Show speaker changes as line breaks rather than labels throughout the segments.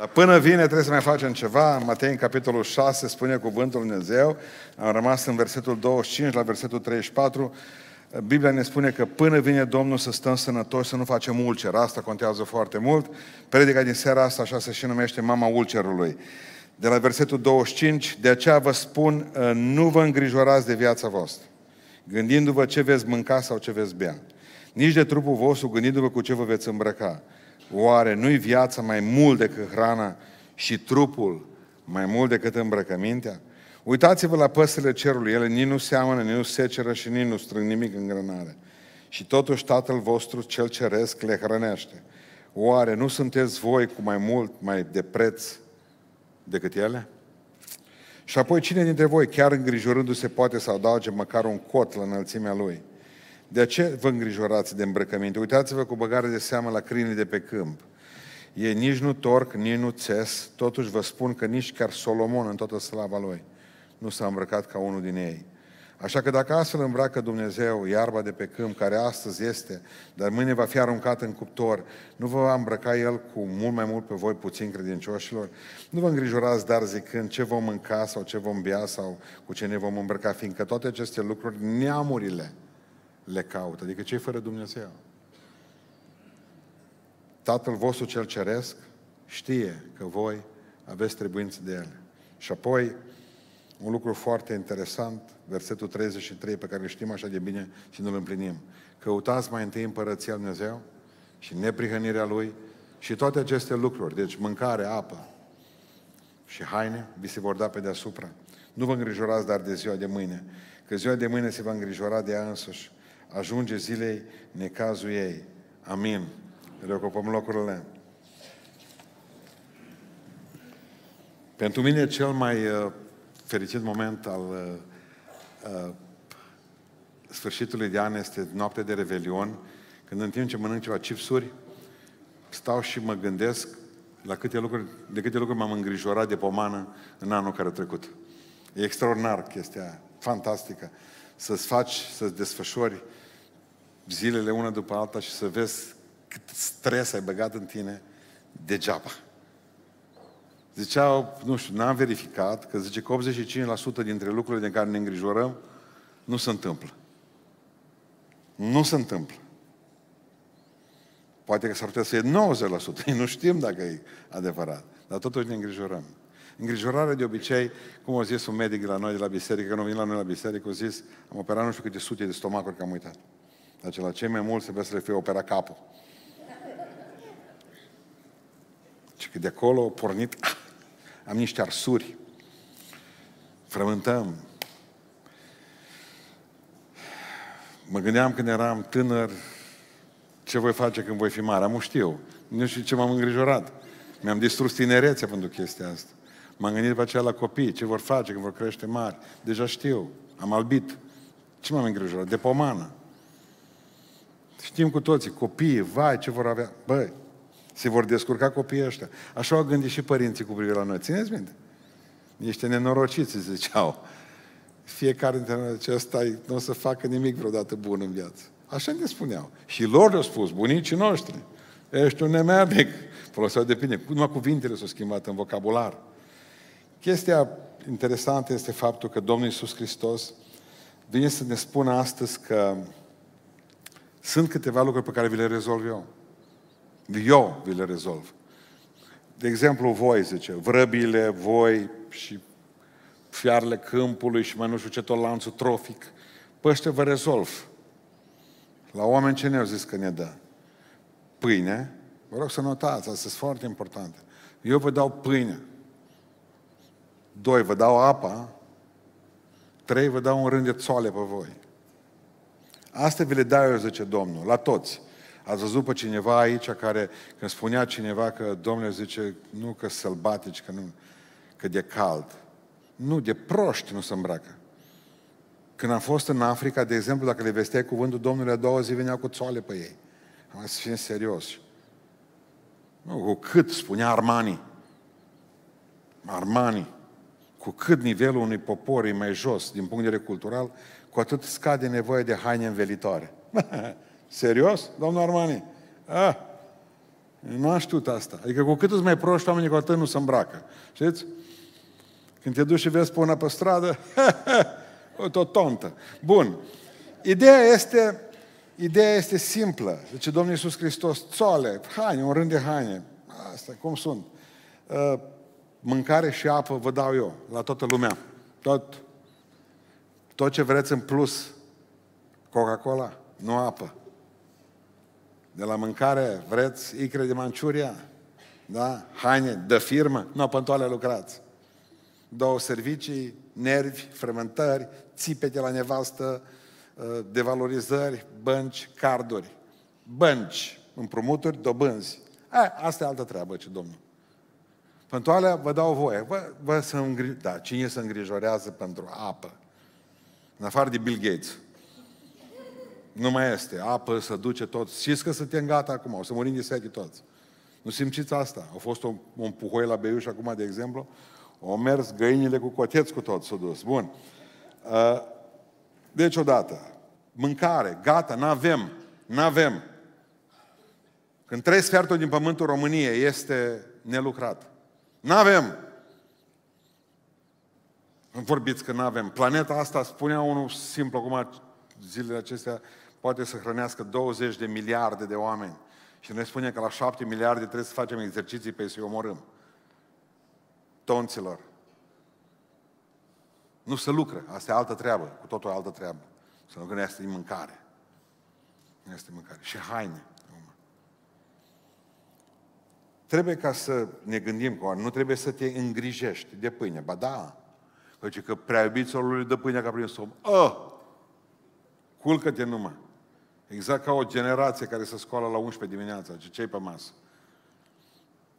Dar până vine trebuie să mai facem ceva. În Matei, în capitolul 6, spune cuvântul Lui Dumnezeu. Am rămas în versetul 25 la versetul 34. Biblia ne spune că până vine Domnul să stăm sănătoși, să nu facem ulcer. Asta contează foarte mult. Predica din seara asta așa se și numește Mama Ulcerului. De la versetul 25, de aceea vă spun, ă, nu vă îngrijorați de viața voastră, gândindu-vă ce veți mânca sau ce veți bea. Nici de trupul vostru, gândindu-vă cu ce vă veți îmbrăca. Oare nu-i viața mai mult decât hrana și trupul mai mult decât îmbrăcămintea? Uitați-vă la păsările cerului, ele nici nu seamănă, nici nu seceră și nici nu strâng nimic în grănare. Și totuși Tatăl vostru, cel ceresc, le hrănește. Oare nu sunteți voi cu mai mult, mai de preț decât ele? Și apoi cine dintre voi, chiar îngrijorându-se, poate să adauge măcar un cot la înălțimea lui? De ce vă îngrijorați de îmbrăcăminte? Uitați-vă cu băgare de seamă la crinii de pe câmp. Ei nici nu torc, nici nu țes, totuși vă spun că nici chiar Solomon în toată slava lui nu s-a îmbrăcat ca unul din ei. Așa că dacă astfel îmbracă Dumnezeu iarba de pe câmp, care astăzi este, dar mâine va fi aruncată în cuptor, nu vă va îmbrăca El cu mult mai mult pe voi puțin credincioșilor? Nu vă îngrijorați dar zicând ce vom mânca sau ce vom bea sau cu ce ne vom îmbrăca, fiindcă toate aceste lucruri, neamurile le caută, adică cei fără Dumnezeu. Tatăl vostru cel ceresc știe că voi aveți trebuință de ele. Și apoi, un lucru foarte interesant, versetul 33, pe care îl știm așa de bine și nu-l împlinim. Căutați mai întâi împărăția Lui Dumnezeu și neprihănirea Lui și toate aceste lucruri, deci mâncare, apă și haine, vi se vor da pe deasupra. Nu vă îngrijorați dar de ziua de mâine, că ziua de mâine se va îngrijora de ea însuși. Ajunge zilei necazul ei. Amin. Reocupăm locurile. Pentru mine cel mai uh, fericit moment al uh, uh, sfârșitului de an este noaptea de Revelion, când în timp ce mănânc ceva chipsuri, stau și mă gândesc la câte lucruri, de câte lucruri m-am îngrijorat de pomană în anul care a trecut. E extraordinar chestia aia, fantastică. Să-ți faci, să-ți desfășori zilele una după alta și să vezi cât stres ai băgat în tine degeaba. Ziceau, nu știu, n-am verificat, că zice că 85% dintre lucrurile de care ne îngrijorăm nu se întâmplă. Nu se întâmplă. Poate că s-ar putea să fie 90%, nu știm dacă e adevărat, dar totuși ne îngrijorăm. Îngrijorarea de obicei, cum a zis un medic de la noi de la biserică, când a venit la noi la biserică, a zis, am operat nu știu câte sute de stomacuri că am uitat. Dar la cei mai mulți trebuie să le fie operat capul. Și că de acolo a pornit, am niște arsuri, frământăm. Mă gândeam când eram tânăr, ce voi face când voi fi mare? Am știu. Nu știu ce m-am îngrijorat. Mi-am distrus tinerețea pentru chestia asta. M-am gândit după aceea la copii, ce vor face când vor crește mari. Deja știu. Am albit. Ce m-am îngrijorat? De pomană. Știm cu toții, copiii, vai, ce vor avea. Băi, se vor descurca copiii ăștia. Așa au gândit și părinții cu privire la noi. Țineți minte? Niște nenorociți, ziceau. Fiecare dintre noi acesta nu o să facă nimic vreodată bun în viață. Așa ne spuneau. Și lor le-au spus, bunicii noștri. Ești un nemernic. Foloseau de bine. Numai cuvintele s-au schimbat în vocabular. Chestia interesantă este faptul că Domnul Iisus Hristos vine să ne spună astăzi că sunt câteva lucruri pe care vi le rezolv eu. Eu vi le rezolv. De exemplu, voi, zice, vrăbile, voi și fiarele câmpului și mai nu știu ce tot lanțul trofic. Păi vă rezolv. La oameni ce ne-au zis că ne dă? Pâine. Vă rog să notați, asta sunt foarte importante. Eu vă dau pâine. Doi, vă dau apa. Trei, vă dau un rând de țoale pe voi. Asta vi le dau eu, zice Domnul, la toți. Ați văzut pe cineva aici care, când spunea cineva că Domnul zice, nu că sălbatici, că, nu, că de cald. Nu, de proști nu se îmbracă. Când am fost în Africa, de exemplu, dacă le vesteai cuvântul Domnului, a doua zi veneau cu țoale pe ei. Am să fim serios. Nu, cu cât spunea Armani. Armani. Cu cât nivelul unui popor e mai jos din punct de vedere cultural, cu atât scade nevoia de haine învelitoare. Serios, domnul Armani? Ah. Nu am știut asta. Adică cu cât sunt mai proști oamenii, cu atât nu se îmbracă. Știți? Când te duci și vezi pe una pe stradă, o tot tontă. Bun. Ideea este, ideea este simplă. Zice Domnul Iisus Hristos, țoale, haine, un rând de haine. Asta, cum sunt? Uh, mâncare și apă vă dau eu, la toată lumea. Tot, tot ce vreți în plus. Coca-Cola, nu apă. De la mâncare vreți icre de Manciuria? Da? Haine de firmă? Nu, pentru alea lucrați. Două servicii, nervi, frământări, țipete la nevastă, uh, devalorizări, bănci, carduri. Bănci, împrumuturi, dobânzi. A, asta e altă treabă, ce domnul. Pentru alea vă dau voie. Vă, vă să îngri... Da, cine se îngrijorează pentru apă? În afară de Bill Gates. Nu mai este. Apă să duce tot. Știți că suntem gata acum. O să murim de sete toți. Nu simțiți asta? A fost un, un puhoi la Beiuș acum, de exemplu. Au mers găinile cu coteți cu tot s-au dus. Bun. Uh, deci odată. Mâncare. Gata, n-avem. N-avem. Când trei sferturi din pământul României este nelucrat. N-avem. Vorbiți că n-avem. Planeta asta, spunea unul simplu, acum zilele acestea, poate să hrănească 20 de miliarde de oameni. Și ne spune că la 7 miliarde trebuie să facem exerciții pe să-i omorâm. Tonților. Nu se lucră. Asta e altă treabă, cu totul altă treabă. Să nu că este mâncare. Nu este mâncare. Și haine. Trebuie ca să ne gândim că nu trebuie să te îngrijești de pâine. Ba da, Zice că prea iubiților lui dă pâinea ca prin som. Ah! Culcă-te numai. Exact ca o generație care se scoală la 11 dimineața. Ce ce pe masă?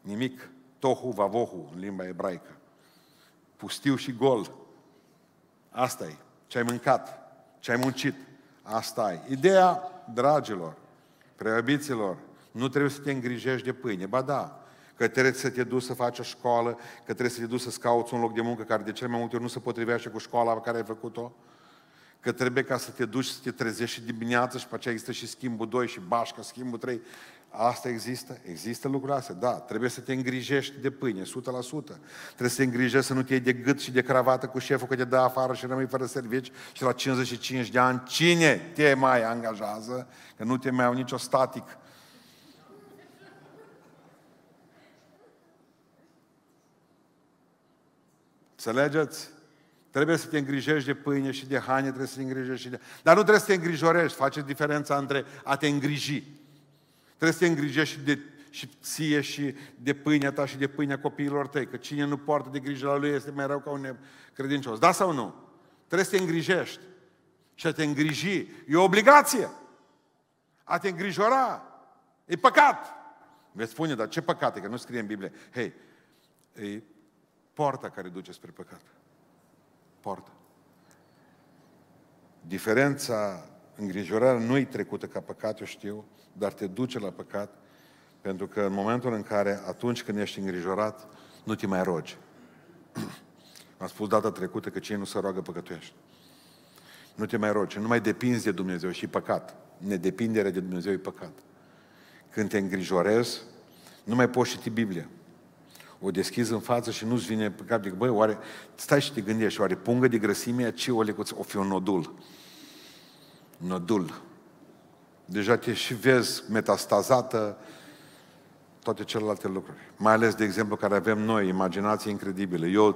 Nimic. Tohu vavohu în limba ebraică. Pustiu și gol. Asta e. Ce ai mâncat. Ce ai muncit. Asta e. Ideea, dragilor, preobiților, nu trebuie să te îngrijești de pâine. Ba da, că trebuie să te duci să faci o școală, că trebuie să te duci să-ți cauți un loc de muncă care de cele mai multe ori nu se potrivește cu școala pe care ai făcut-o, că trebuie ca să te duci să te trezești și dimineața și pe aceea există și schimbul 2 și bașca, schimbul 3. Asta există? Există lucrurile astea. Da, trebuie să te îngrijești de pâine, 100%. Trebuie să te îngrijești să nu te iei de gât și de cravată cu șeful că te dă afară și rămâi fără servici și la 55 de ani cine te mai angajează? Că nu te mai au nicio static Înțelegeți? Trebuie să te îngrijești de pâine și de haine, trebuie să te îngrijești și de... Dar nu trebuie să te îngrijorești, face diferența între a te îngriji. Trebuie să te îngrijești și de și ție și de pâinea ta și de pâinea copiilor tăi, că cine nu poartă de grijă la lui este mai rău ca un credincios. Da sau nu? Trebuie să te îngrijești. Și a te îngriji e o obligație. A te îngrijora e păcat. Veți spune, dar ce păcate, că nu scrie în Biblie. Hei, e Poarta care duce spre păcat. Poarta. Diferența, îngrijorarea nu e trecută ca păcat, eu știu, dar te duce la păcat, pentru că în momentul în care, atunci când ești îngrijorat, nu te mai rogi. Am spus data trecută că cei nu se roagă păcătuiești. Nu te mai rogi, nu mai depinzi de Dumnezeu și păcat. Nedepinderea de Dumnezeu e păcat. Când te îngrijorezi, nu mai poți citi Biblia o deschizi în față și nu-ți vine pe cap, zic, băi, oare, stai și te gândești, oare pungă de grăsime, ce o lecuță, o fi un nodul. Nodul. Deja te și vezi metastazată, toate celelalte lucruri. Mai ales, de exemplu, care avem noi, imaginație incredibilă. Eu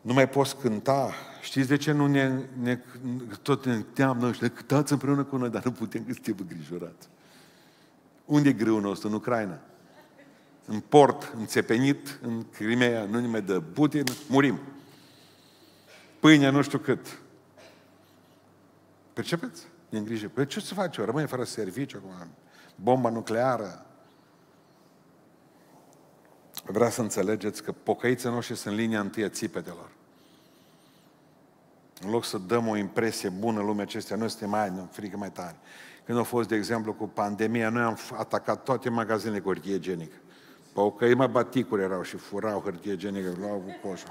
nu mai poți cânta. Știți de ce nu ne, ne tot ne teamnă ăștia? Cântați împreună cu noi, dar nu putem că suntem îngrijorați. Unde e grâul nostru? În Ucraina. În port, înțepenit, în Crimea, nu ne mai dă Putin, murim. Pâine nu știu cât. Percepeți? Ne îngrijă. Păi ce să face? Rămâne fără serviciu acum. Bomba nucleară. Vreau să înțelegeți că pocăiții noștri sunt linia întâi a țipetelor. În loc să dăm o impresie bună lumea acestea, noi suntem mai, frică mai tare. Când a fost, de exemplu, cu pandemia, noi am atacat toate magazinele cu hârtie igienică. Păucăi mai baticuri erau și furau hârtie igienică, luau cu coșul.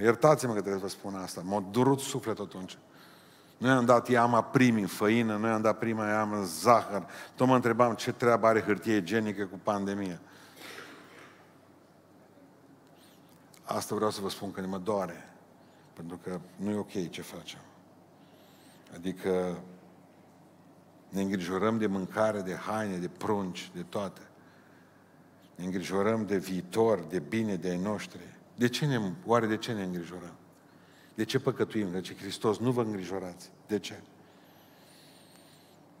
Iertați-mă că trebuie să vă spun asta. M-a durut sufletul atunci. Noi am dat iama primi în făină, noi am dat prima iama în zahăr. Tot mă întrebam ce treabă are hârtie igienică cu pandemia. Asta vreau să vă spun că ne mă doare. Pentru că nu e ok ce facem. Adică ne îngrijorăm de mâncare, de haine, de prunci, de toate. Ne îngrijorăm de viitor, de bine, de ai noștri. De ce ne, oare de ce ne îngrijorăm? De ce păcătuim? De ce Hristos nu vă îngrijorați? De ce?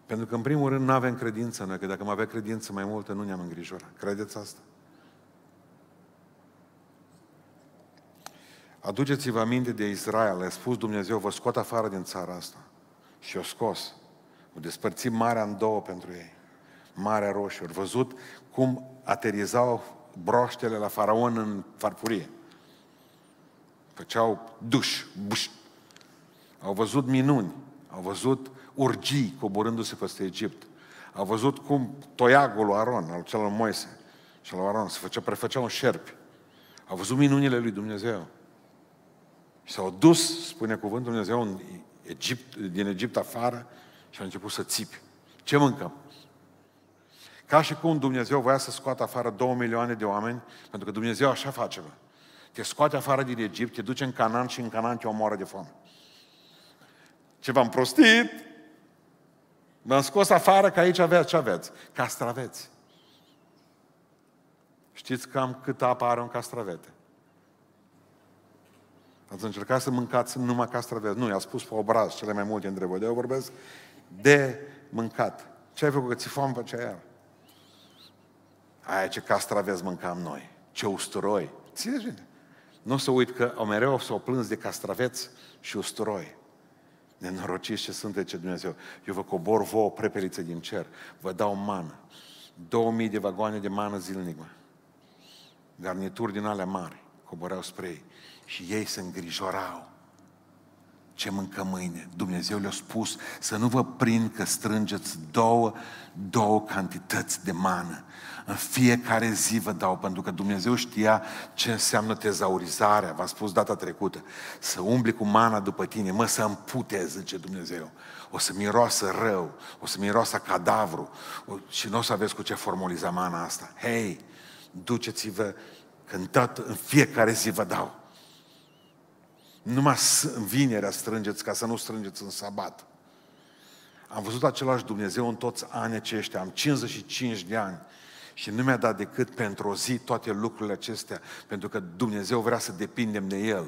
Pentru că, în primul rând, nu avem credință noi, că dacă am avea credință mai multă, nu ne-am îngrijorat. Credeți asta? Aduceți-vă aminte de Israel. A spus Dumnezeu, vă scot afară din țara asta. Și o scos. O despărțit marea în două pentru ei. Marea Roșie. Au văzut cum aterizau broștele la faraon în farfurie. Făceau duș, buș. Au văzut minuni. Au văzut urgii coborându-se peste Egipt. Au văzut cum toiagul lui Aron, al celor Moise și al lui Aron, se făcea, prefăcea un șerpi. Au văzut minunile lui Dumnezeu. Și s-au dus, spune cuvântul Dumnezeu, în Egipt, din Egipt afară și au început să țipi. Ce mâncăm? Ca și cum Dumnezeu voia să scoată afară două milioane de oameni, pentru că Dumnezeu așa face, bă. Te scoate afară din Egipt, te duce în Canaan și în Canaan te omoară de foame. Ce v-am prostit? V-am scos afară că aici aveți ce aveți? Castraveți. Știți cam cât apă are un castravete? Ați încercat să mâncați numai castraveți. Nu, i-a spus pe obraz cele mai multe întrebări. Eu vorbesc de mâncat. Ce ai făcut? Că ți foame pe aia? Aia ce castraveți mâncam noi. Ce usturoi. Țineți bine. Nu o să uit că o mereu s-au plâns de castraveți și usturoi. Nenorociți ce sunteți, ce Dumnezeu. Eu vă cobor vouă prepeliță din cer. Vă dau mană. 2000 de vagoane de mană zilnic, mă. Garnituri din alea mari coborau spre ei. Și ei se îngrijorau. Ce mâncă mâine? Dumnezeu le-a spus să nu vă prind că strângeți două, două cantități de mană. În fiecare zi vă dau, pentru că Dumnezeu știa ce înseamnă tezaurizarea. V-am spus data trecută. Să umbli cu mana după tine, mă, să împute, zice Dumnezeu. O să miroasă rău, o să miroasă cadavru și nu o să aveți cu ce formaliza mana asta. Hei, duceți-vă când tot, în fiecare zi vă dau. Numai în vinerea strângeți ca să nu strângeți în sabat. Am văzut același Dumnezeu în toți anii aceștia. Am 55 de ani. Și nu mi-a dat decât pentru o zi toate lucrurile acestea, pentru că Dumnezeu vrea să depindem de El.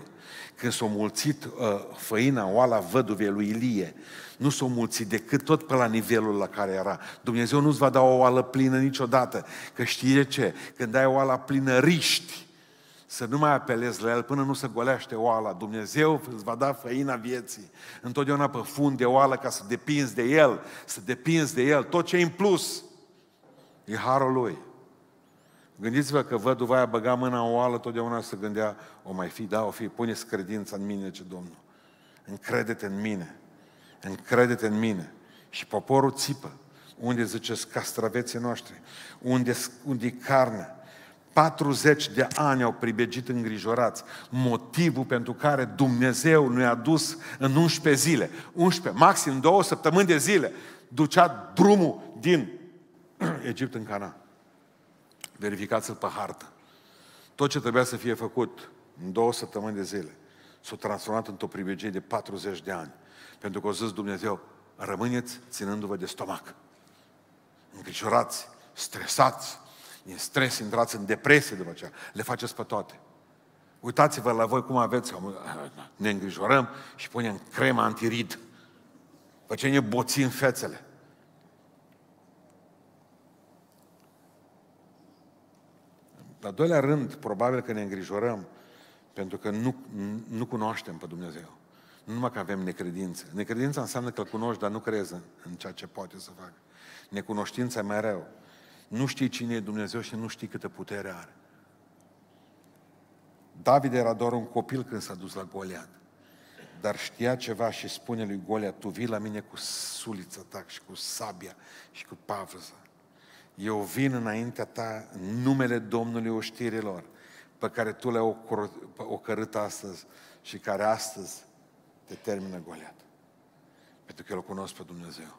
Când s-a mulțit uh, făina, oala văduvei lui Ilie, nu s-a mulțit decât tot pe la nivelul la care era. Dumnezeu nu-ți va da o oală plină niciodată, că știe ce? Când ai o oală plină, riști să nu mai apelezi la El până nu se golește oala. Dumnezeu îți va da făina vieții. Întotdeauna pe fund de oală ca să depinzi de El, să depinzi de El. Tot ce e în plus e harul Lui. Gândiți-vă că văduva aia băga mâna în oală, totdeauna să gândea, o mai fi, da, o fi, pune credința în mine, ce Domnul. Încrede-te în mine. Încrede-te în mine. Și poporul țipă. Unde ziceți castraveții noștri? Unde, unde carne? 40 de ani au pribegit îngrijorați. Motivul pentru care Dumnezeu nu-i-a dus în 11 zile, 11, maxim două săptămâni de zile, ducea drumul din Egipt în Cana. Verificați-l pe hartă. Tot ce trebuia să fie făcut în două săptămâni de zile s-a transformat într-o pribegie de 40 de ani. Pentru că a zis Dumnezeu, rămâneți ținându-vă de stomac. Îngrijorați, stresați, din stres, intrați în depresie după aceea. Le faceți pe toate. Uitați-vă la voi cum aveți, ne îngrijorăm și punem crema antirid. Pe ce ne boțim fețele. La doilea rând, probabil că ne îngrijorăm pentru că nu, nu cunoaștem pe Dumnezeu. Nu numai că avem necredință. Necredința înseamnă că îl cunoști, dar nu crezi în, în ceea ce poate să facă. Necunoștința mereu. Nu știi cine e Dumnezeu și nu știi câtă putere are. David era doar un copil când s-a dus la Goliat. Dar știa ceva și spune lui Goliat, tu vii la mine cu sulița ta și cu sabia și cu pavăza. Eu vin înaintea ta în numele Domnului oștirilor pe care tu le-ai ocărât astăzi și care astăzi te termină Goliat. Pentru că îl cunosc pe Dumnezeu.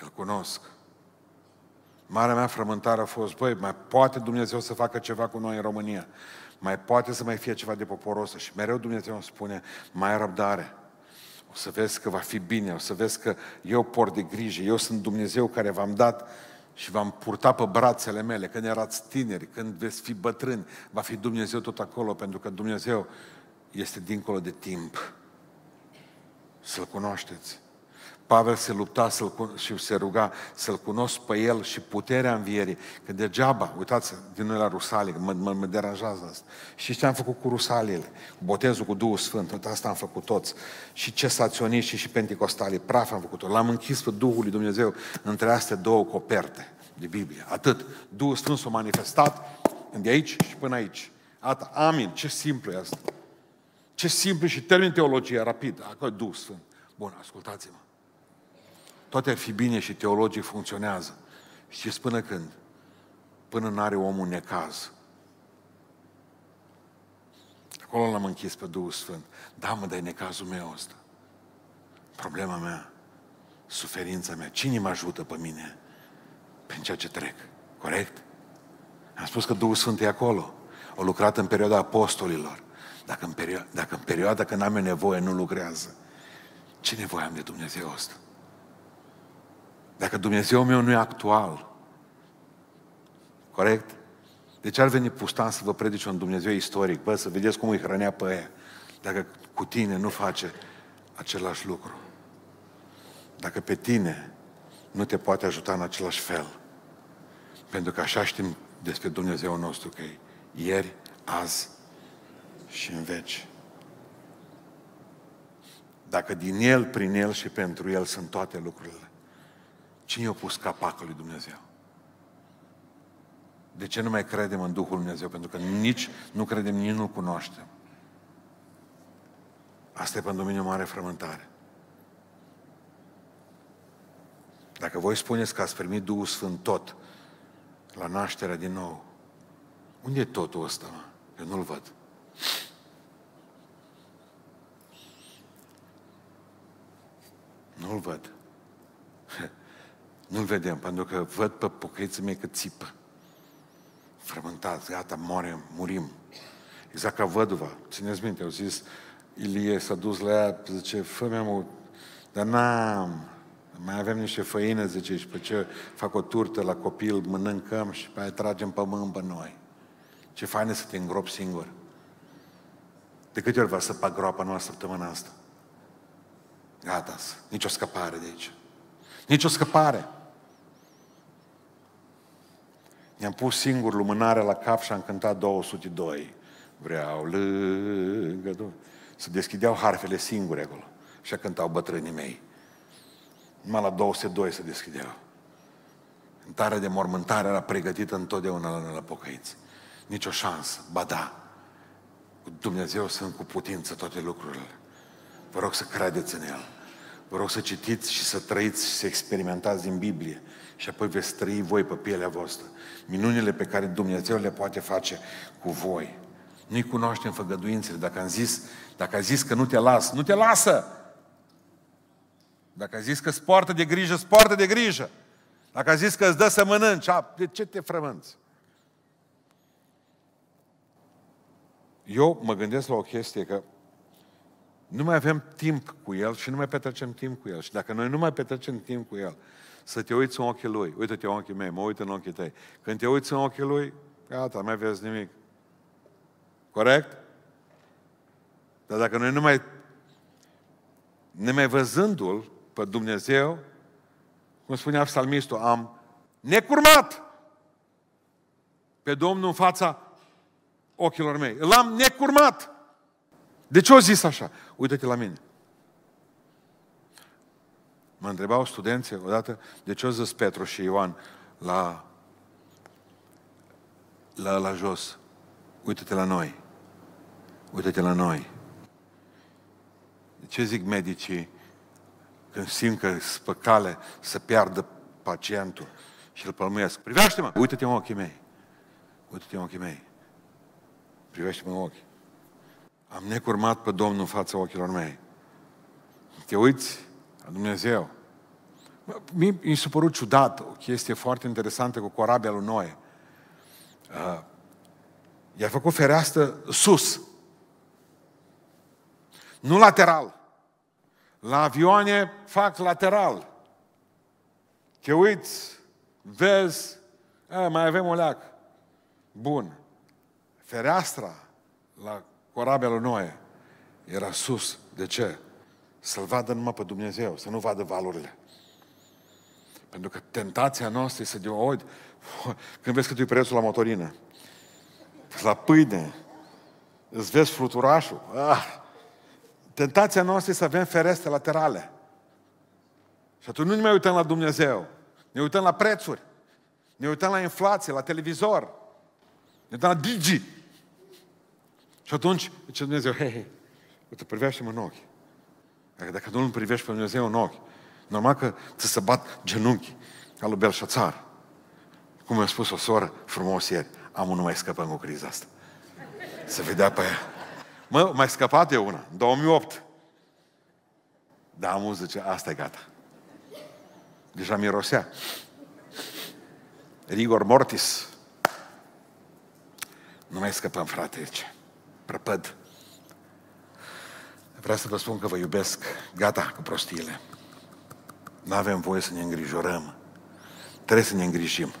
Îl cunosc. Marea mea frământare a fost, băi, mai poate Dumnezeu să facă ceva cu noi în România. Mai poate să mai fie ceva de poporos. Și mereu Dumnezeu îmi spune, mai ai răbdare. O să vezi că va fi bine, o să vezi că eu port de grijă, eu sunt Dumnezeu care v-am dat și v-am purtat pe brațele mele când erați tineri, când veți fi bătrâni, va fi Dumnezeu tot acolo, pentru că Dumnezeu este dincolo de timp. Să-L cunoașteți. Pavel se lupta să și se ruga să-L cunosc pe El și puterea învierii. Că degeaba, uitați, din noi la Rusalie, mă, mă, mă deranjează asta. Și ce am făcut cu Rusaliile? Botezul cu Duhul Sfânt, uite, asta am făcut toți. Și cesaționiști și penticostalii, praf am făcut-o. L-am închis pe Duhul lui Dumnezeu între astea două coperte de Biblie. Atât. Duhul Sfânt s-a manifestat de aici și până aici. Ata. Amin. Ce simplu e asta. Ce simplu și termin teologia, rapid. Acolo Duhul Sfânt. Bun, ascultați-mă. Toate ar fi bine și teologii funcționează. Știți până când? Până nu are omul necaz. Acolo l-am închis pe Duhul Sfânt. Da, mă, dar e necazul meu ăsta. Problema mea, suferința mea. Cine mă ajută pe mine prin ceea ce trec? Corect? Am spus că Duhul Sfânt e acolo. O lucrat în perioada apostolilor. Dacă în, perio- dacă în perioada când am nevoie nu lucrează, ce nevoie am de Dumnezeu ăsta? Dacă Dumnezeu meu nu e actual, corect? De ce ar veni pustan să vă predice un Dumnezeu istoric? Bă, să vedeți cum îi hrănea pe ea. Dacă cu tine nu face același lucru. Dacă pe tine nu te poate ajuta în același fel. Pentru că așa știm despre Dumnezeu nostru că e ieri, azi și în veci. Dacă din El, prin El și pentru El sunt toate lucrurile, Cine a pus capacul lui Dumnezeu? De ce nu mai credem în Duhul Dumnezeu? Pentru că nici nu credem, nici nu cunoaștem. Asta e pentru mine o mare frământare. Dacă voi spuneți că ați primit Duhul Sfânt tot la nașterea din nou, unde e totul ăsta, mă? Eu nu-l văd. Nu-l văd. Nu-l vedem, pentru că văd pe pocăiții mei că țipă. Frământați, gata, moare, murim. Exact ca văduva. Țineți minte, au zis, Ilie s-a dus la ea, zice, fă mă, dar n-am, mai avem niște făină, zice, și pe ce fac o turtă la copil, mănâncăm și pe aia tragem pământ pe noi. Ce fain să te îngropi singur. De câte ori va săpa groapa noastră săptămâna asta? Gata, nici o scăpare de aici. Nici o scăpare. Ne-am pus singur lumânarea la cap și am cântat 202. Vreau lângă Dumnezeu. Se deschideau harfele singure acolo. Și cântau bătrânii mei. Numai la 202 se deschideau. Cântarea de mormântare era pregătită întotdeauna la, la pocăiți. Nici o șansă. Ba da. Cu Dumnezeu sunt cu putință toate lucrurile. Vă rog să credeți în El. Vă rog să citiți și să trăiți și să experimentați din Biblie și apoi veți trăi voi pe pielea voastră. Minunile pe care Dumnezeu le poate face cu voi. Nu-i cunoaștem făgăduințele. Dacă am zis, dacă a zis că nu te las, nu te lasă! Dacă a zis că sportă de grijă, sportă de grijă! Dacă a zis că îți dă să mănânci, a, de ce te frămânți? Eu mă gândesc la o chestie că nu mai avem timp cu El și nu mai petrecem timp cu El. Și dacă noi nu mai petrecem timp cu El, să te uiți în ochii Lui, uite-te în ochii mei, mă uit în ochii tăi. Când te uiți în ochii Lui, gata, mai vezi nimic. Corect? Dar dacă noi nu mai, mai văzându-L pe Dumnezeu, cum spunea psalmistul, am necurmat pe Domnul în fața ochilor mei. L-am necurmat. De ce o zis așa? Uită-te la mine. Mă întrebau studenții odată de ce o zis Petru și Ioan la, la, la jos. Uită-te la noi. Uită-te la noi. De ce zic medicii când simt că sunt cale să piardă pacientul și îl pălmuiesc? Privește-mă! Uită-te în ochii mei. Uită-te în ochii mei. Privește-mă în ochi. Am necurmat pe Domnul în fața ochilor mei. te uiți la Dumnezeu. Mi, mi s-a părut ciudat o chestie foarte interesantă cu corabia lui Noe. Uh, i-a făcut fereastră sus. Nu lateral. La avioane fac lateral. Te uiți, vezi, a, mai avem o leac. Bun. Fereastra la corabia lui Noe era sus. De ce? Să-L vadă numai pe Dumnezeu, să nu vadă valurile. Pentru că tentația noastră este să o când vezi că tu prețul la motorină, la pâine, îți vezi fluturașul. Ah! Tentația noastră este să avem ferestre laterale. Și atunci nu ne mai uităm la Dumnezeu. Ne uităm la prețuri. Ne uităm la inflație, la televizor. Ne uităm la Digi. Și atunci, zice Dumnezeu, hei, hei, uite, privește-mă în ochi. Dacă, dacă nu îl privești pe Dumnezeu în ochi, normal că ți se bat genunchi ca lui Belșațar. Cum mi-a spus o soră frumos ieri, am nu mai scăpăm cu criza asta. Să vedea pe ea. Mă, mai scăpat de una, în 2008. Da, am zice, asta e gata. Deja mirosea. Rigor mortis. Nu mai scăpăm, frate, ce? Prăpăd. Vreau să vă spun că vă iubesc. Gata cu prostiile. Nu avem voie să ne îngrijorăm. Trebuie să ne îngrijim.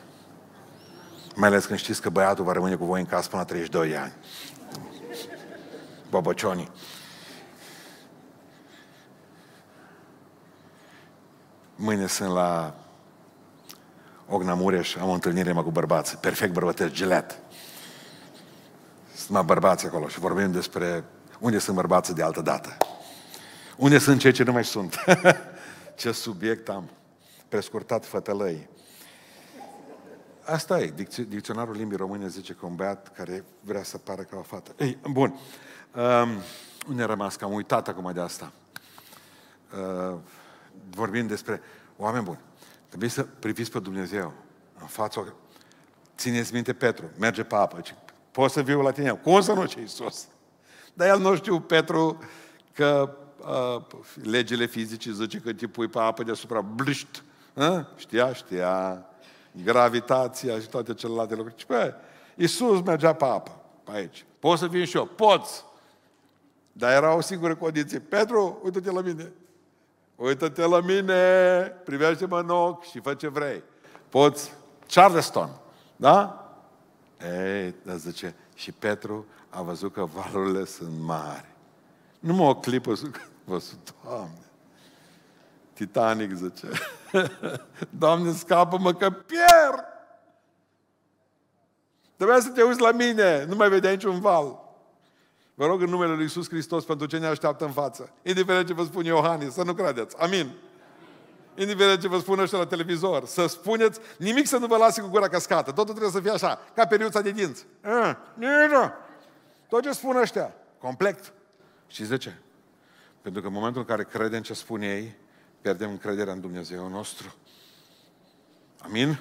Mai ales când știți că băiatul va rămâne cu voi în casă până la 32 de ani. Bobocioni. Mâine sunt la Ogna Mureș, am o întâlnire mă cu bărbați, perfect bărbătesc, gilet. Sunt mai bărbați acolo și vorbim despre unde sunt bărbații de altă dată. Unde sunt cei ce nu mai sunt. ce subiect am. Prescurtat fătălăi. Asta e. Dicționarul limbii române zice că un băiat care vrea să pară ca o fată. Ei, bun. Um, unde a rămas? Că am uitat acum de asta. Uh, vorbim despre oameni buni. Trebuie să priviți pe Dumnezeu în fața... Țineți minte Petru, merge pe apă. Poți să viu la tine? Cum să nu, ce Iisus? Dar el nu știu, Petru, că uh, legile fizice zice că te pui pe apă deasupra, blișt. Uh? Știa, știa. Gravitația și toate celelalte lucruri. Și pe Iisus mergea pe apă, pe aici. Poți să vin și eu? Poți. Dar era o singură condiție. Petru, uite-te la mine. Uită-te la mine, privește-mă în ochi și fă ce vrei. Poți, Charleston, da? Ei, dar zice, și Petru a văzut că valurile sunt mari. Numai o clipă văzut, Doamne, Titanic, zice. Doamne, scapă-mă că pierd! Trebuia să te uiți la mine, nu mai vedeai niciun val. Vă rog în numele Lui Iisus Hristos pentru ce ne așteaptă în față. Indiferent ce vă spun Iohannis, să nu credeți. Amin. Indiferent ce vă spun ăștia la televizor, să spuneți, nimic să nu vă lase cu gura cascată. Totul trebuie să fie așa, ca periuța de dinți. Tot ce spun ăștia, complet. Știți de ce? Pentru că în momentul în care credem ce spun ei, pierdem încrederea în Dumnezeu nostru. Amin?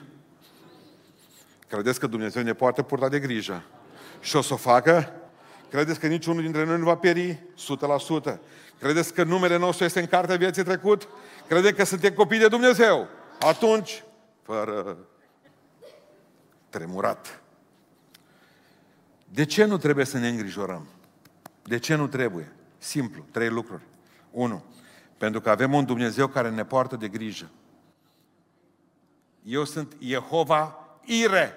Credeți că Dumnezeu ne poate purta de grijă? Și o să o facă? Credeți că niciunul dintre noi nu va pieri? 100%. Credeți că numele nostru este în cartea vieții trecut? Credeți că suntem copii de Dumnezeu? Atunci, fără tremurat. De ce nu trebuie să ne îngrijorăm? De ce nu trebuie? Simplu, trei lucruri. Unu, pentru că avem un Dumnezeu care ne poartă de grijă. Eu sunt Jehova Ire.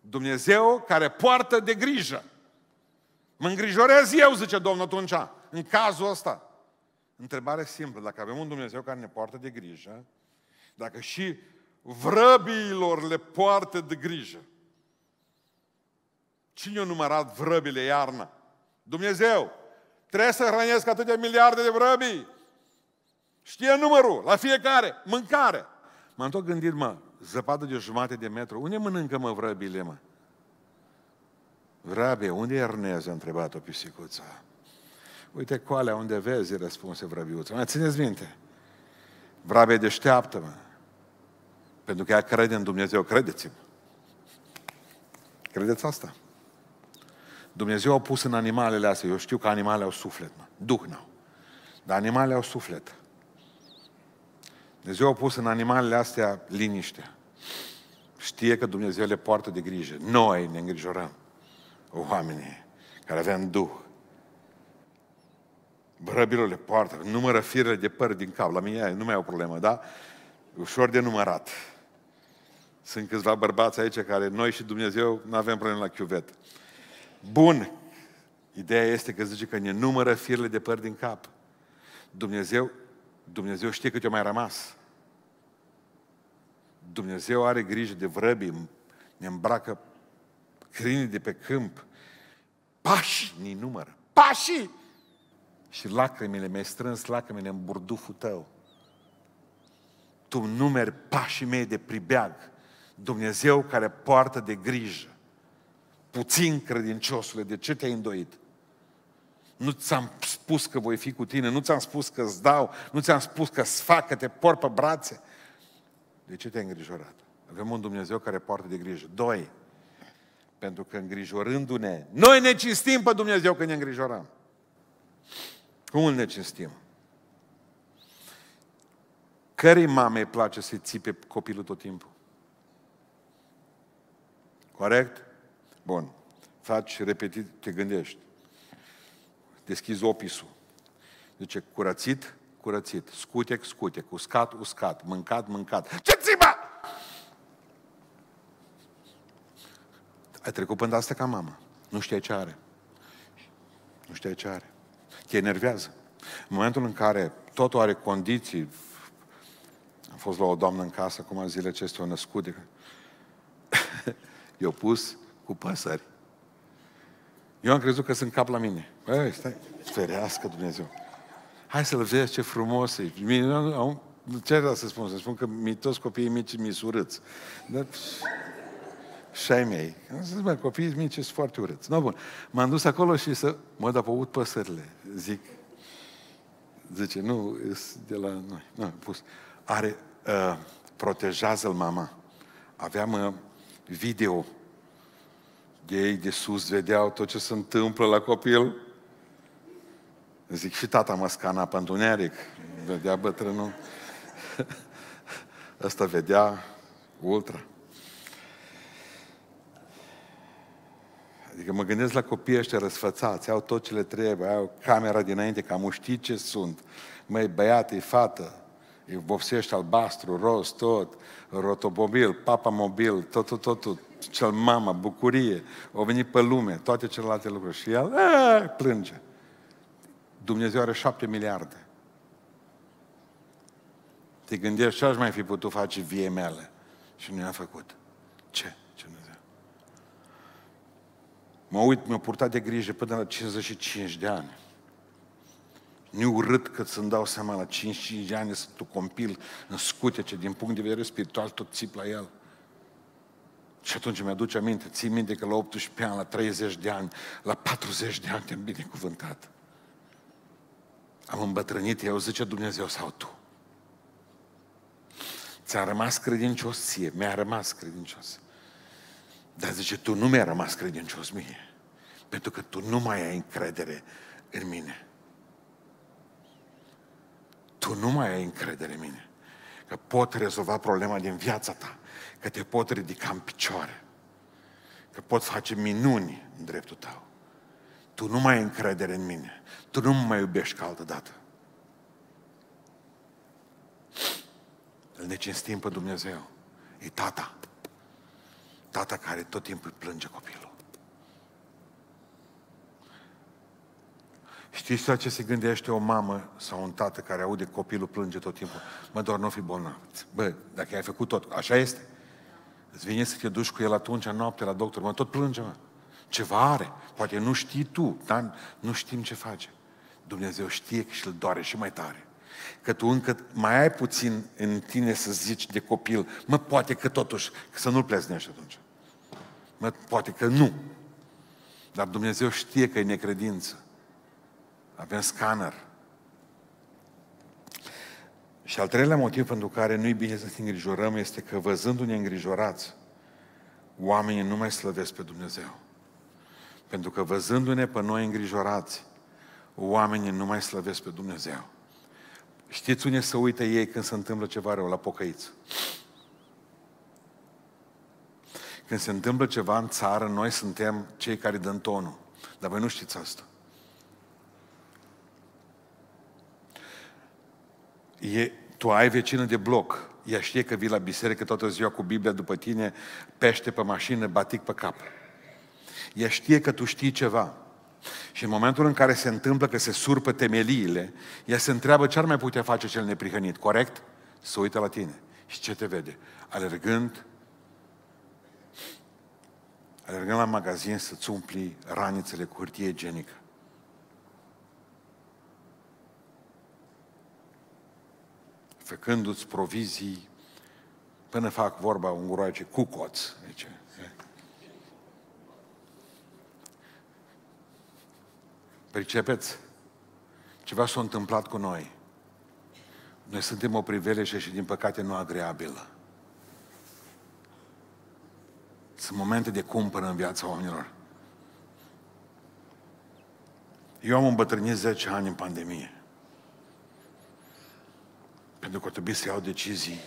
Dumnezeu care poartă de grijă. Mă îngrijorez eu, zice Domnul atunci, în cazul ăsta. Întrebare simplă, dacă avem un Dumnezeu care ne poartă de grijă, dacă și vrăbiilor le poartă de grijă, cine a numărat vrăbile iarna? Dumnezeu! Trebuie să hrănesc atâtea miliarde de vrăbii. Știe numărul, la fiecare, mâncare. M-am tot gândit, mă, zăpadă de jumate de metru, unde mănâncă, mă, vrăbile, mă? Vrabie, unde e Ernez? a întrebat-o pisicuța. Uite coalea unde vezi, răspunse vrăbiuța. Mai țineți minte? Vrabie deșteaptă, mă. Pentru că ea crede în Dumnezeu, credeți-mă. Credeți asta? Dumnezeu a pus în animalele astea, eu știu că animalele au suflet, mă. Duh n-au. Dar animalele au suflet. Dumnezeu a pus în animalele astea liniște. Știe că Dumnezeu le poartă de grijă. Noi ne îngrijorăm. Oamenii care aveam Duh. Brăbilor le poartă, numără firele de păr din cap. La mine nu mai e o problemă, da? Ușor de numărat. Sunt câțiva bărbați aici care noi și Dumnezeu nu avem probleme la chiuvet. Bun. Ideea este că zice că ne numără firele de păr din cap. Dumnezeu, Dumnezeu știe cât o mai rămas. Dumnezeu are grijă de vrăbii, ne îmbracă câinii de pe câmp. Pași ni numără. Pașii! Și lacrimile, mi-ai strâns lacrimile în burduful tău. Tu numeri pașii mei de pribeag. Dumnezeu care poartă de grijă. Puțin credinciosule, de ce te-ai îndoit? Nu ți-am spus că voi fi cu tine, nu ți-am spus că îți dau, nu ți-am spus că-ți fac, că te por pe brațe. De ce te-ai îngrijorat? Avem un Dumnezeu care poartă de grijă. Doi, pentru că îngrijorându-ne, noi ne cinstim pe Dumnezeu când ne îngrijorăm. Cum îl ne cinstim? Cărei mame îi place să-i țipe copilul tot timpul? Corect? Bun. Faci repetit, te gândești. Deschizi opisul. Zice, curățit, curățit, scutec, scutec, uscat, uscat, mâncat, mâncat. Ce țipă? Ai trecut până asta ca mama. Nu știai ce are. Nu știai ce are. Te enervează. În momentul în care totul are condiții, am fost la o doamnă în casă, cum zile acestea, o născut, de... i-au pus cu păsări. Eu am crezut că sunt cap la mine. Băi, stai, ferească Dumnezeu. Hai să-l vezi ce frumos e. Mine, am, ce vreau să spun? Să spun că mi toți copiii mici mi urâți. Dar și ai mei. Am zis, bă, copiii mici sunt foarte urâți. No, bun. M-am dus acolo și să mă dă pe păsările. Zic, zice, nu, de la noi. Nu, pus. Are, uh, protejează-l mama. Aveam uh, video de ei de sus, vedeau tot ce se întâmplă la copil. Zic, și tata mă scana pe întuneric. Vedea bătrânul. Ăsta vedea ultra. Adică mă gândesc la copiii ăștia răsfățați, au tot ce le trebuie, au camera dinainte, ca mu știi ce sunt. Măi, băiat, e fată, e vopsește albastru, roz, tot, rotomobil, papa mobil, tot, tot, tot, tot, cel mama, bucurie, o venit pe lume, toate celelalte lucruri. Și el a, plânge. Dumnezeu are șapte miliarde. Te gândești ce aș mai fi putut face vie mele și nu i-a făcut. Ce? Ce Dumnezeu? Mă uit, mi-a purtat de grijă până la 55 de ani. Nu urât că să-mi dau seama la 55 de ani să tu compil în scutece, din punct de vedere spiritual, tot țip la el. Și atunci mi-aduce aminte, ții minte că la 18 ani, la 30 de ani, la 40 de ani te-am binecuvântat. Am îmbătrânit eu, zice Dumnezeu, sau tu. Ți-a rămas credincios ție, mi-a rămas credincios. Dar zice, tu nu mi-a rămas credincios mie. Pentru că tu nu mai ai încredere în mine. Tu nu mai ai încredere în mine. Că pot rezolva problema din viața ta. Că te pot ridica în picioare. Că pot face minuni în dreptul tău. Tu nu mai ai încredere în mine. Tu nu mă mai iubești ca altă dată. Îl necinstim pe Dumnezeu. E tata. Tata care tot timpul plânge copilul. Știți la ce se gândește o mamă sau un tată care aude copilul plânge tot timpul? Mă, doar nu fi bolnav. Bă, dacă ai făcut tot, așa este. Îți vine să te duci cu el atunci, în noapte, la doctor, mă, tot plânge, mă. Ceva are. Poate nu știi tu, dar nu știm ce face. Dumnezeu știe că și-l doare și mai tare. Că tu încă mai ai puțin în tine să zici de copil, mă, poate că totuși, că să nu-l pleznești atunci. Mă, poate că nu. Dar Dumnezeu știe că e necredință. Avem scanner. Și al treilea motiv pentru care nu-i bine să ne îngrijorăm este că văzându-ne îngrijorați, oamenii nu mai slăvesc pe Dumnezeu. Pentru că văzându-ne pe noi îngrijorați, oamenii nu mai slăvesc pe Dumnezeu. Știți unde să uită ei când se întâmplă ceva rău? La pocăiți. Când se întâmplă ceva în țară, noi suntem cei care dăm tonul. Dar voi nu știți asta. E, tu ai vecină de bloc, ea știe că vii la biserică toată ziua cu Biblia după tine, pește pe mașină, batic pe cap. Ea știe că tu știi ceva. Și în momentul în care se întâmplă că se surpă temeliile, ea se întreabă ce ar mai putea face cel neprihănit, corect? Să uită la tine. Și ce te vede? Alergând, alergând la magazin să-ți umpli ranițele cu hârtie igienică. Făcându-ți provizii până fac vorba unguroace cu coț. Zice. Pricepeți? Ceva s-a întâmplat cu noi. Noi suntem o priveliște și din păcate nu agreabilă. Sunt momente de cumpără în viața oamenilor. Eu am îmbătrânit 10 ani în pandemie. Pentru că trebuie să iau decizii.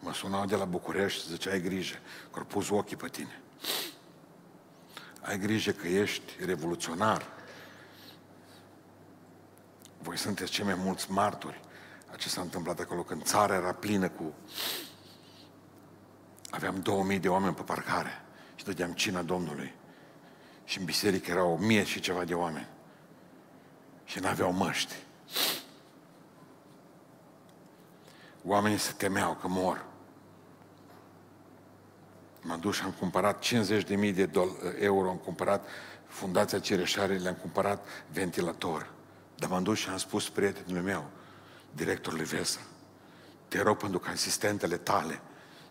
Mă sunau de la București și zice, ai grijă, că au pus ochii pe tine. Ai grijă că ești revoluționar. Voi sunteți cei mai mulți martori a ce s-a întâmplat acolo, când țara era plină cu... Aveam 2000 de oameni pe parcare și dădeam cina Domnului. Și în biserică erau o mie și ceva de oameni. Și n-aveau măști. Oamenii se temeau că mor. M-am dus și am cumpărat 50.000 de euro, am cumpărat Fundația Cireșare, le-am cumpărat ventilator. Dar m-am dus și am spus prietenului meu, directorului Vesa, te rog pentru că asistentele tale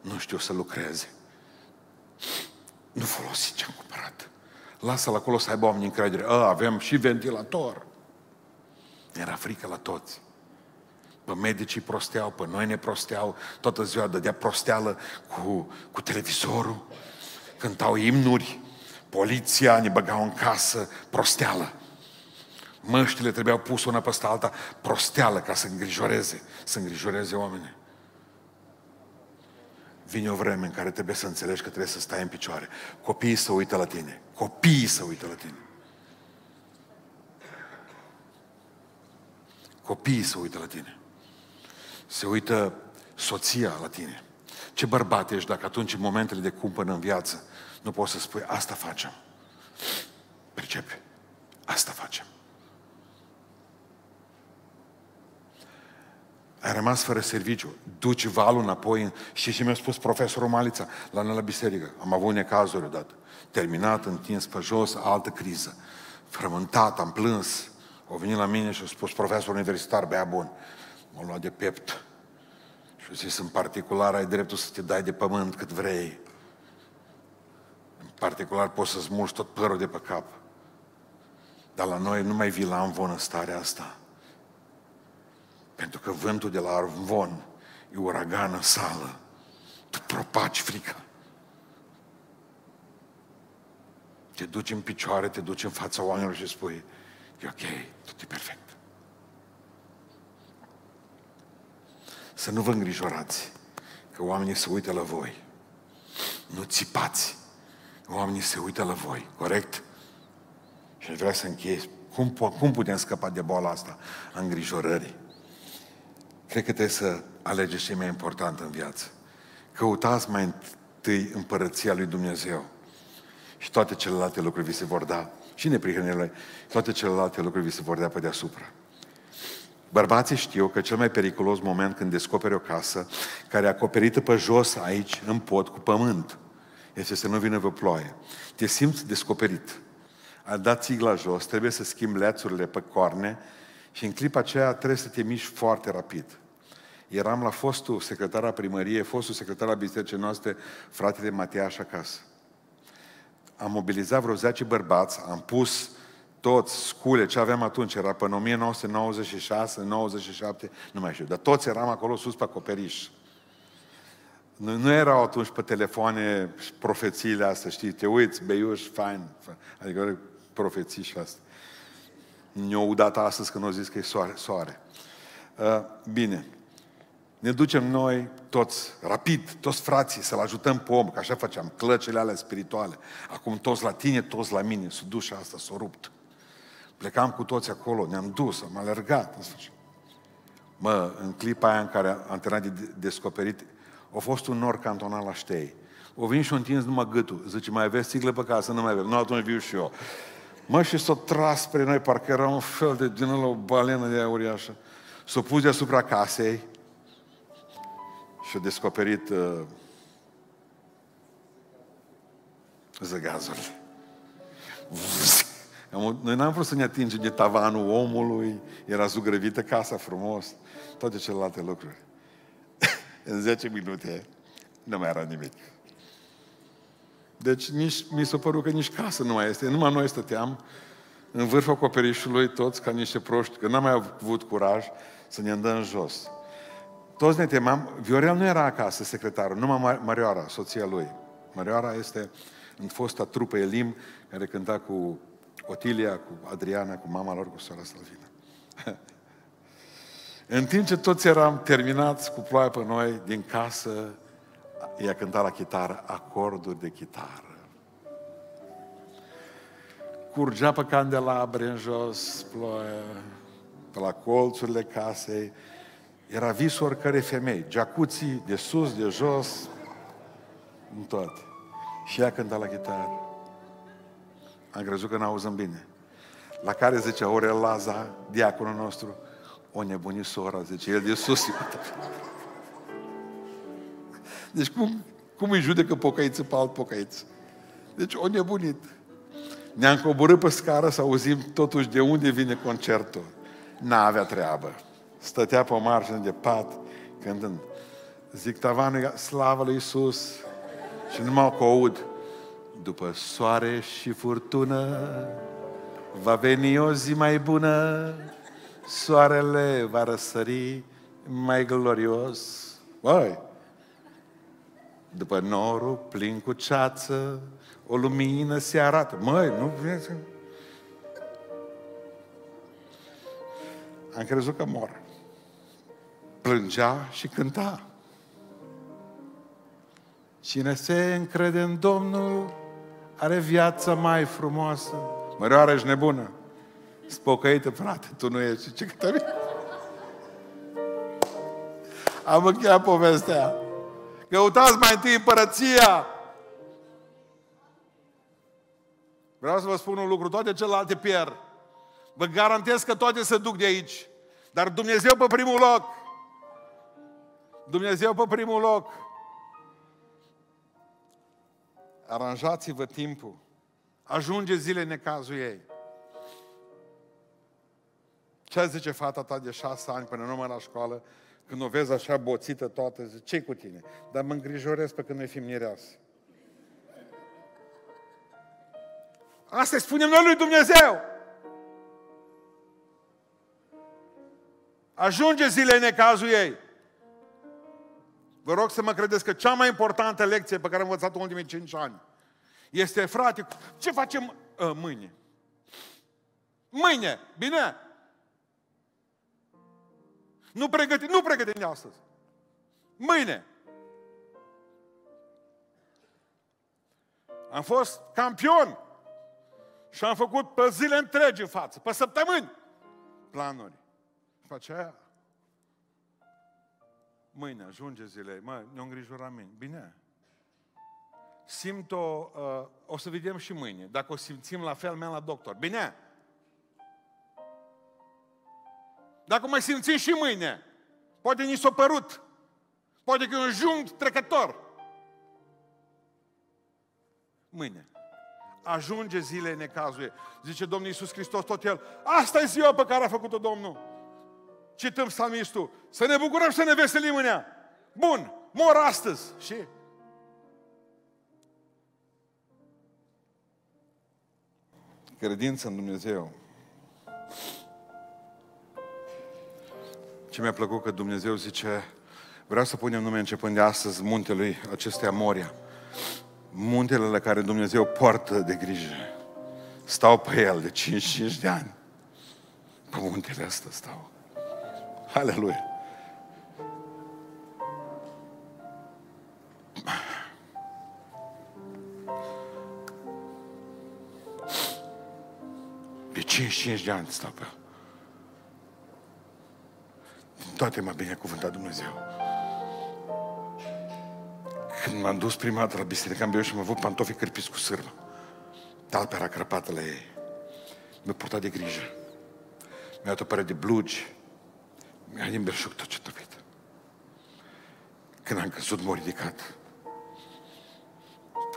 nu știu să lucreze. Nu folosi ce am cumpărat. Lasă-l acolo să aibă oameni încredere. A, avem și ventilator. Era frică la toți. Pe medicii prosteau, pe noi ne prosteau, toată ziua dădea prosteală cu, cu televizorul, cântau imnuri, poliția ne băgau în casă, prosteală. Măștile trebuiau pus una peste alta, prosteală, ca să îngrijoreze, să îngrijoreze oamenii. Vine o vreme în care trebuie să înțelegi că trebuie să stai în picioare. Copiii să uită la tine. Copiii să uită la tine. Copiii să uită la tine se uită soția la tine. Ce bărbat ești dacă atunci, în momentele de cumpănă în viață, nu poți să spui, asta facem. Pricepe. Asta facem. Ai rămas fără serviciu. Duci valul înapoi. Și ce mi-a spus profesorul Malița la noi la biserică? Am avut necazuri odată. Terminat, întins pe jos, altă criză. Frământat, am plâns. Au venit la mine și a spus profesor universitar, bea bun. M-a luat de pept. Și a zis, în particular ai dreptul să te dai de pământ cât vrei. În particular poți să mulți tot părul de pe cap. Dar la noi nu mai vii la învon în starea asta. Pentru că vântul de la învon e uragan în sală. Tu propaci frica. Te duci în picioare, te duci în fața oamenilor și spui, e ok, tot e perfect. Să nu vă îngrijorați că oamenii se uită la voi. Nu țipați. Oamenii se uită la voi, corect? Și aș vrea să închei. Cum, cum putem scăpa de boala asta a îngrijorării? Cred că trebuie să alegeți ce mai important în viață. Căutați mai întâi împărăția lui Dumnezeu. Și toate celelalte lucruri vi se vor da. Și neprihănirile, toate celelalte lucruri vi se vor da pe deasupra. Bărbații știu că cel mai periculos moment când descoperi o casă care e acoperită pe jos aici, în pod, cu pământ, este să nu vină vă ploaie. Te simți descoperit. A dat țigla jos, trebuie să schimbi lețurile pe corne și în clipa aceea trebuie să te miști foarte rapid. Eram la fostul secretar a primăriei, fostul secretar al bisericii noastre, fratele Matiaș acasă. Am mobilizat vreo 10 bărbați, am pus toți scule, ce aveam atunci, era până 1996, 97, nu mai știu, dar toți eram acolo sus pe acoperiș. Nu, nu erau atunci pe telefoane profețiile astea, știi, te uiți, beiuș, fain, adică profeții și astea. Ne-au udat astăzi când au zis că e soare. soare. Uh, bine. Ne ducem noi toți, rapid, toți frații, să-l ajutăm pe om, că așa făceam, clăcele alea spirituale. Acum toți la tine, toți la mine, s-a dus și asta, s-a rupt. Plecam cu toți acolo, ne-am dus, am alergat. În sfârșit. Mă, în clipa aia în care am terminat de descoperit, a fost un nor cantonal la ștei. O vin și o întins numai gâtul. Zice, mai aveți țigle pe casă? Nu mai avem. Nu, atunci viu și eu. Mă, și s-o tras spre noi, parcă era un fel de din o balenă de aia uriașă. S-o pus deasupra casei și a descoperit uh, zăgazul. Noi n-am vrut să ne atingem de tavanul omului, era zugrăvită casa frumos, toate celelalte lucruri. în 10 minute nu mai era nimic. Deci nici, mi s-a părut că nici casă nu mai este. Numai noi stăteam în vârful acoperișului, toți ca niște proști, că n-am mai avut curaj să ne îndăm jos. Toți ne temam. Viorel nu era acasă, secretarul, numai Marioara, soția lui. Marioara este în fosta trupă Elim, care cânta cu Otilia, cu Adriana, cu mama lor, cu sora Salvina. în timp ce toți eram terminați cu ploaia pe noi, din casă, ea cânta la chitară acorduri de chitară. Curgea pe candelabre în jos, ploaia, pe la colțurile casei. Era visul oricare femei, jacuzzi de sus, de jos, în toate. Și ea cânta la chitară. Am crezut că n-auzăm bine. La care zicea Orel Laza, diaconul nostru, o nebunit sora, zice, el de sus. Deci cum, cum îi judecă pocăiță pe alt pocăiță? Deci o nebunit. Ne-am coborât pe scară să auzim totuși de unde vine concertul. N-avea treabă. Stătea pe o margine de pat, cântând. Zic, tavanul, slavă lui Iisus. Și numai că aud, după soare și furtună, va veni o zi mai bună, soarele va răsări mai glorios. Băi, după norul plin cu ceață, o lumină se arată. Măi, nu vezi? Am crezut că mor. Plângea și cânta. Cine se încrede în Domnul are viața mai frumoasă. Mărioară, ești nebună. Spocăită, frate, tu nu ești. Ce câtă Am încheiat povestea. Căutați mai întâi împărăția. Vreau să vă spun un lucru, toate celelalte pierd. Vă garantez că toate se duc de aici. Dar Dumnezeu pe primul loc. Dumnezeu pe primul loc. Aranjați-vă timpul. Ajunge zile necazul ei. Ce zice fata ta de șase ani până nu la școală? Când o vezi așa boțită toată, zice, ce cu tine? Dar mă îngrijorez pe când noi fim mireasă. Asta spunem noi lui Dumnezeu. Ajunge zile necazul ei. Vă rog să mă credeți că cea mai importantă lecție pe care am învățat-o în ultimii cinci ani este, frate, ce facem uh, mâine? Mâine, bine? Nu pregăti, nu pregătim astăzi. Mâine. Am fost campion și am făcut pe zile întregi în față, pe săptămâni, planuri. Și pe aceea, mâine ajunge zile, mă, ne-o îngrijorament. Bine. Simt-o, uh, o să vedem și mâine, dacă o simțim la fel, mea la doctor. Bine. Dacă mai simțim și mâine, poate ni s-a părut, poate că e un jung trecător. Mâine. Ajunge zile necazul. Zice Domnul Iisus Hristos tot El. Asta e ziua pe care a făcut-o Domnul. Cităm psalmistul. Să ne bucurăm și să ne veselim în ea. Bun, mor astăzi. Și credință în Dumnezeu Ce mi-a plăcut că Dumnezeu zice, vreau să punem nume începând de astăzi muntelui acestea Moria. Muntele la care Dumnezeu poartă de grijă. Stau pe el de 55 de ani. Pe muntele ăsta stau. Aleluia! De 55 de ani stau pe Din toate m-a binecuvântat Dumnezeu. Când m-am dus prima dată la biserică, am și am avut pantofii cârpiți cu sârmă. Talpa era crăpată la ei. Mi-a purtat de grijă. Mi-a dat o părere de blugi. Mi-a din belșug tot ce tăpit. Când am căzut, m-a ridicat.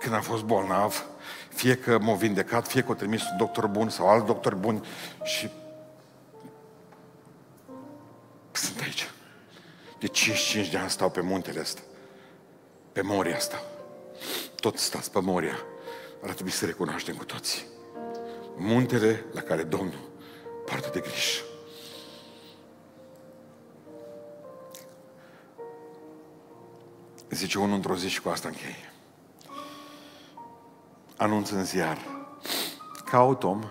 Când am fost bolnav, fie că m-a vindecat, fie că a trimis un doctor bun sau alt doctor bun și sunt aici. De 55 de ani stau pe muntele ăsta. Pe Moria asta. Tot stați pe Moria. Ar trebui să recunoaștem cu toții. Muntele la care Domnul poartă de grijă. Zice unul într-o zi și cu asta încheie. Anunț în ziar. Caut om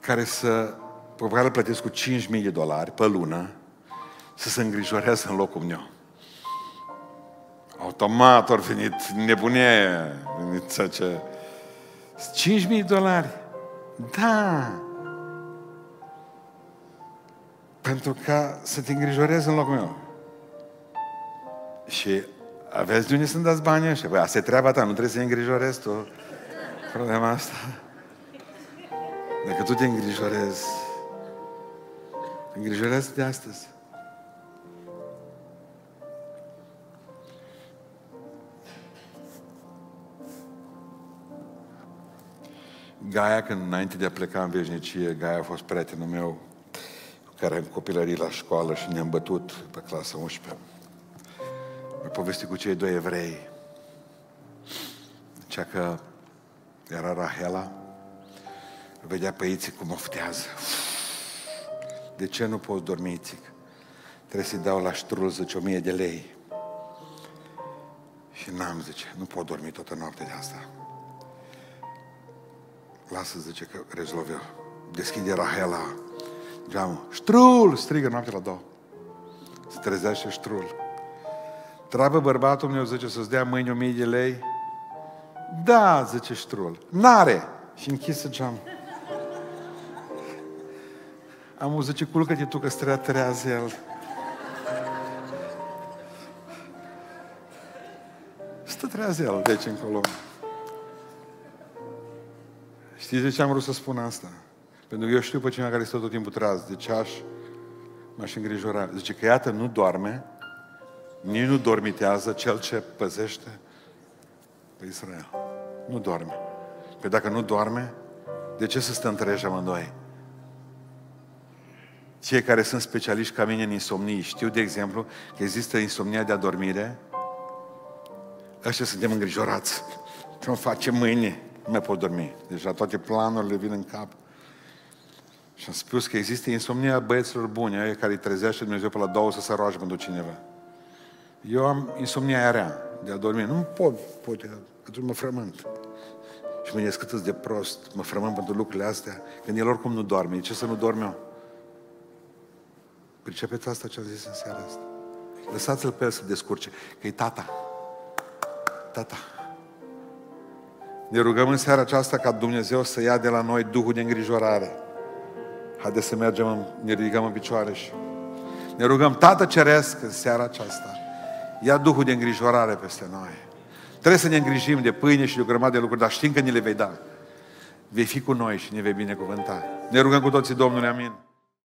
care să, pe care îl plătesc cu 5.000 de dolari pe lună, să se îngrijorează în locul meu. Automat au venit nebunie, venit să ce... 5.000 de dolari. Da. Pentru ca să te îngrijorezi în locul meu. Și aveți de unde să-mi dați banii ăștia? Păi asta e treaba ta, nu trebuie să-i îngrijorezi tu problema asta. Dacă tu te îngrijorezi, te îngrijorezi de astăzi. Gaia, când înainte de a pleca în veșnicie, Gaia a fost prietenul meu cu care am copilărit la școală și ne-am bătut pe clasa 11. Mi-a povestit cu cei doi evrei. Cea că era Rahela, vedea pe Ițic cum oftează. De ce nu poți dormi, Ițic? Trebuie să-i dau la ștrul, zice, o mie de lei. Și n-am, zice, nu pot dormi toată noaptea de asta. Lasă, zice, că rezolv eu. Deschide Rahela geamul. Ștrul! Strigă noaptea la două. Se trezește ștrul. Treabă bărbatul meu, zice, să-ți dea mâine o mie de lei? Da, zice ștrul. N-are! Și închisă geamul. Am zice, culcă-te tu că strea trează el. Stă trează el, deci încolo. Știți de ce am vrut să spun asta? Pentru că eu știu pe cineva care stă tot timpul treaz de ceaș, m-aș îngrijora. Zice că iată, nu doarme, nici nu dormitează cel ce păzește pe Israel. Nu doarme. Păi dacă nu doarme, de ce să stăm treji amândoi? Cei care sunt specialiști ca mine în insomnii știu, de exemplu, că există insomnia de adormire. Ăștia suntem îngrijorați. Ce o face mâine? Nu mai pot dormi. Deja toate planurile vin în cap. Și am spus că există insomnia băieților buni, aia care îi trezește Dumnezeu pe la două să se roage pentru cineva. Eu am insomnia aia rea, de a dormi. Nu pot, pot, atunci mă frământ. Și mă gândesc cât de prost, mă frământ pentru lucrurile astea, când el oricum nu doarme. De ce să nu dorm eu? Pricepeți asta ce am zis în seara asta? Lăsați-l pe el să descurce, că e tata. Tata. Ne rugăm în seara aceasta ca Dumnezeu să ia de la noi Duhul de îngrijorare. Haideți să mergem, ne ridicăm în picioare și ne rugăm, Tată Ceresc, în seara aceasta, ia Duhul de îngrijorare peste noi. Trebuie să ne îngrijim de pâine și de o grămadă de lucruri, dar știm că ne le vei da. Vei fi cu noi și ne vei binecuvânta. Ne rugăm cu toții Domnului, amin.